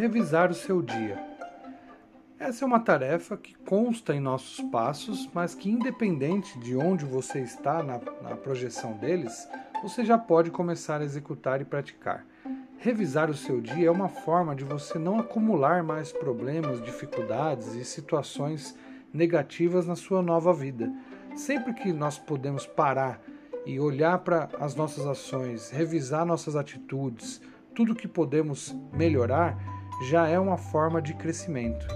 revisar o seu dia. Essa é uma tarefa que consta em nossos passos, mas que, independente de onde você está na, na, projeção deles, você já pode começar a executar e praticar. Revisar o seu dia é uma forma de você não acumular mais problemas, dificuldades e situações negativas na sua nova vida. Sempre que nós podemos parar e olhar para as nossas ações, revisar nossas atitudes, tudo que podemos melhorar, já é uma forma de crescimento.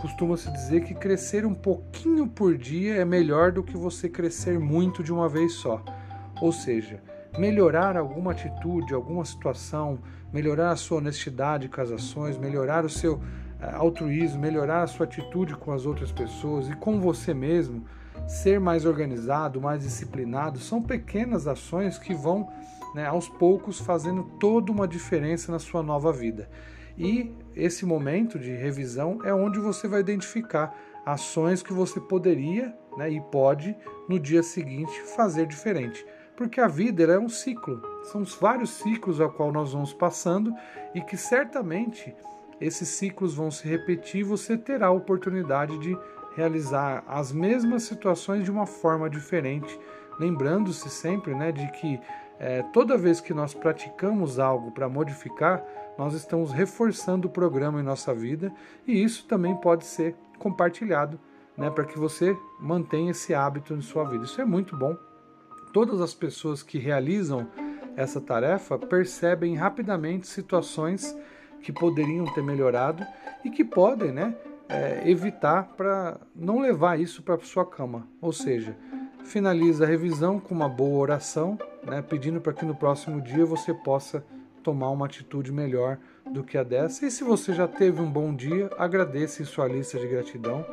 Costuma-se dizer que crescer um pouquinho por dia é melhor do que você crescer muito de uma vez só. Ou seja, melhorar alguma atitude, alguma situação, melhorar a sua honestidade com as ações, melhorar o seu eh, altruísmo, melhorar a sua atitude com as outras pessoas e com você mesmo, ser mais organizado, mais disciplinado, são pequenas ações que vão né, aos poucos fazendo toda uma diferença na sua nova vida. E esse momento de revisão é onde você vai identificar ações que você poderia né, e pode no dia seguinte fazer diferente. Porque a vida é um ciclo, são vários ciclos ao qual nós vamos passando e que certamente esses ciclos vão se repetir você terá a oportunidade de realizar as mesmas situações de uma forma diferente, lembrando-se sempre né, de que é, toda vez que nós praticamos algo para modificar, nós estamos reforçando o programa em nossa vida e isso também pode ser compartilhado né, para que você mantenha esse hábito em sua vida. Isso é muito bom. Todas as pessoas que realizam essa tarefa percebem rapidamente situações que poderiam ter melhorado e que podem né, é, evitar para não levar isso para sua cama. Ou seja, finaliza a revisão com uma boa oração, né, pedindo para que no próximo dia você possa tomar uma atitude melhor do que a dessa. E se você já teve um bom dia, agradeça em sua lista de gratidão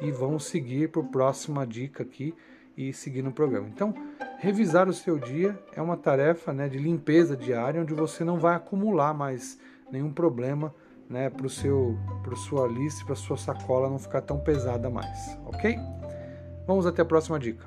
e vamos seguir para a próxima dica aqui e seguir no programa. Então, revisar o seu dia é uma tarefa né, de limpeza diária, onde você não vai acumular mais nenhum problema né, para a sua lista, para sua sacola não ficar tão pesada mais, ok? Vamos até a próxima dica.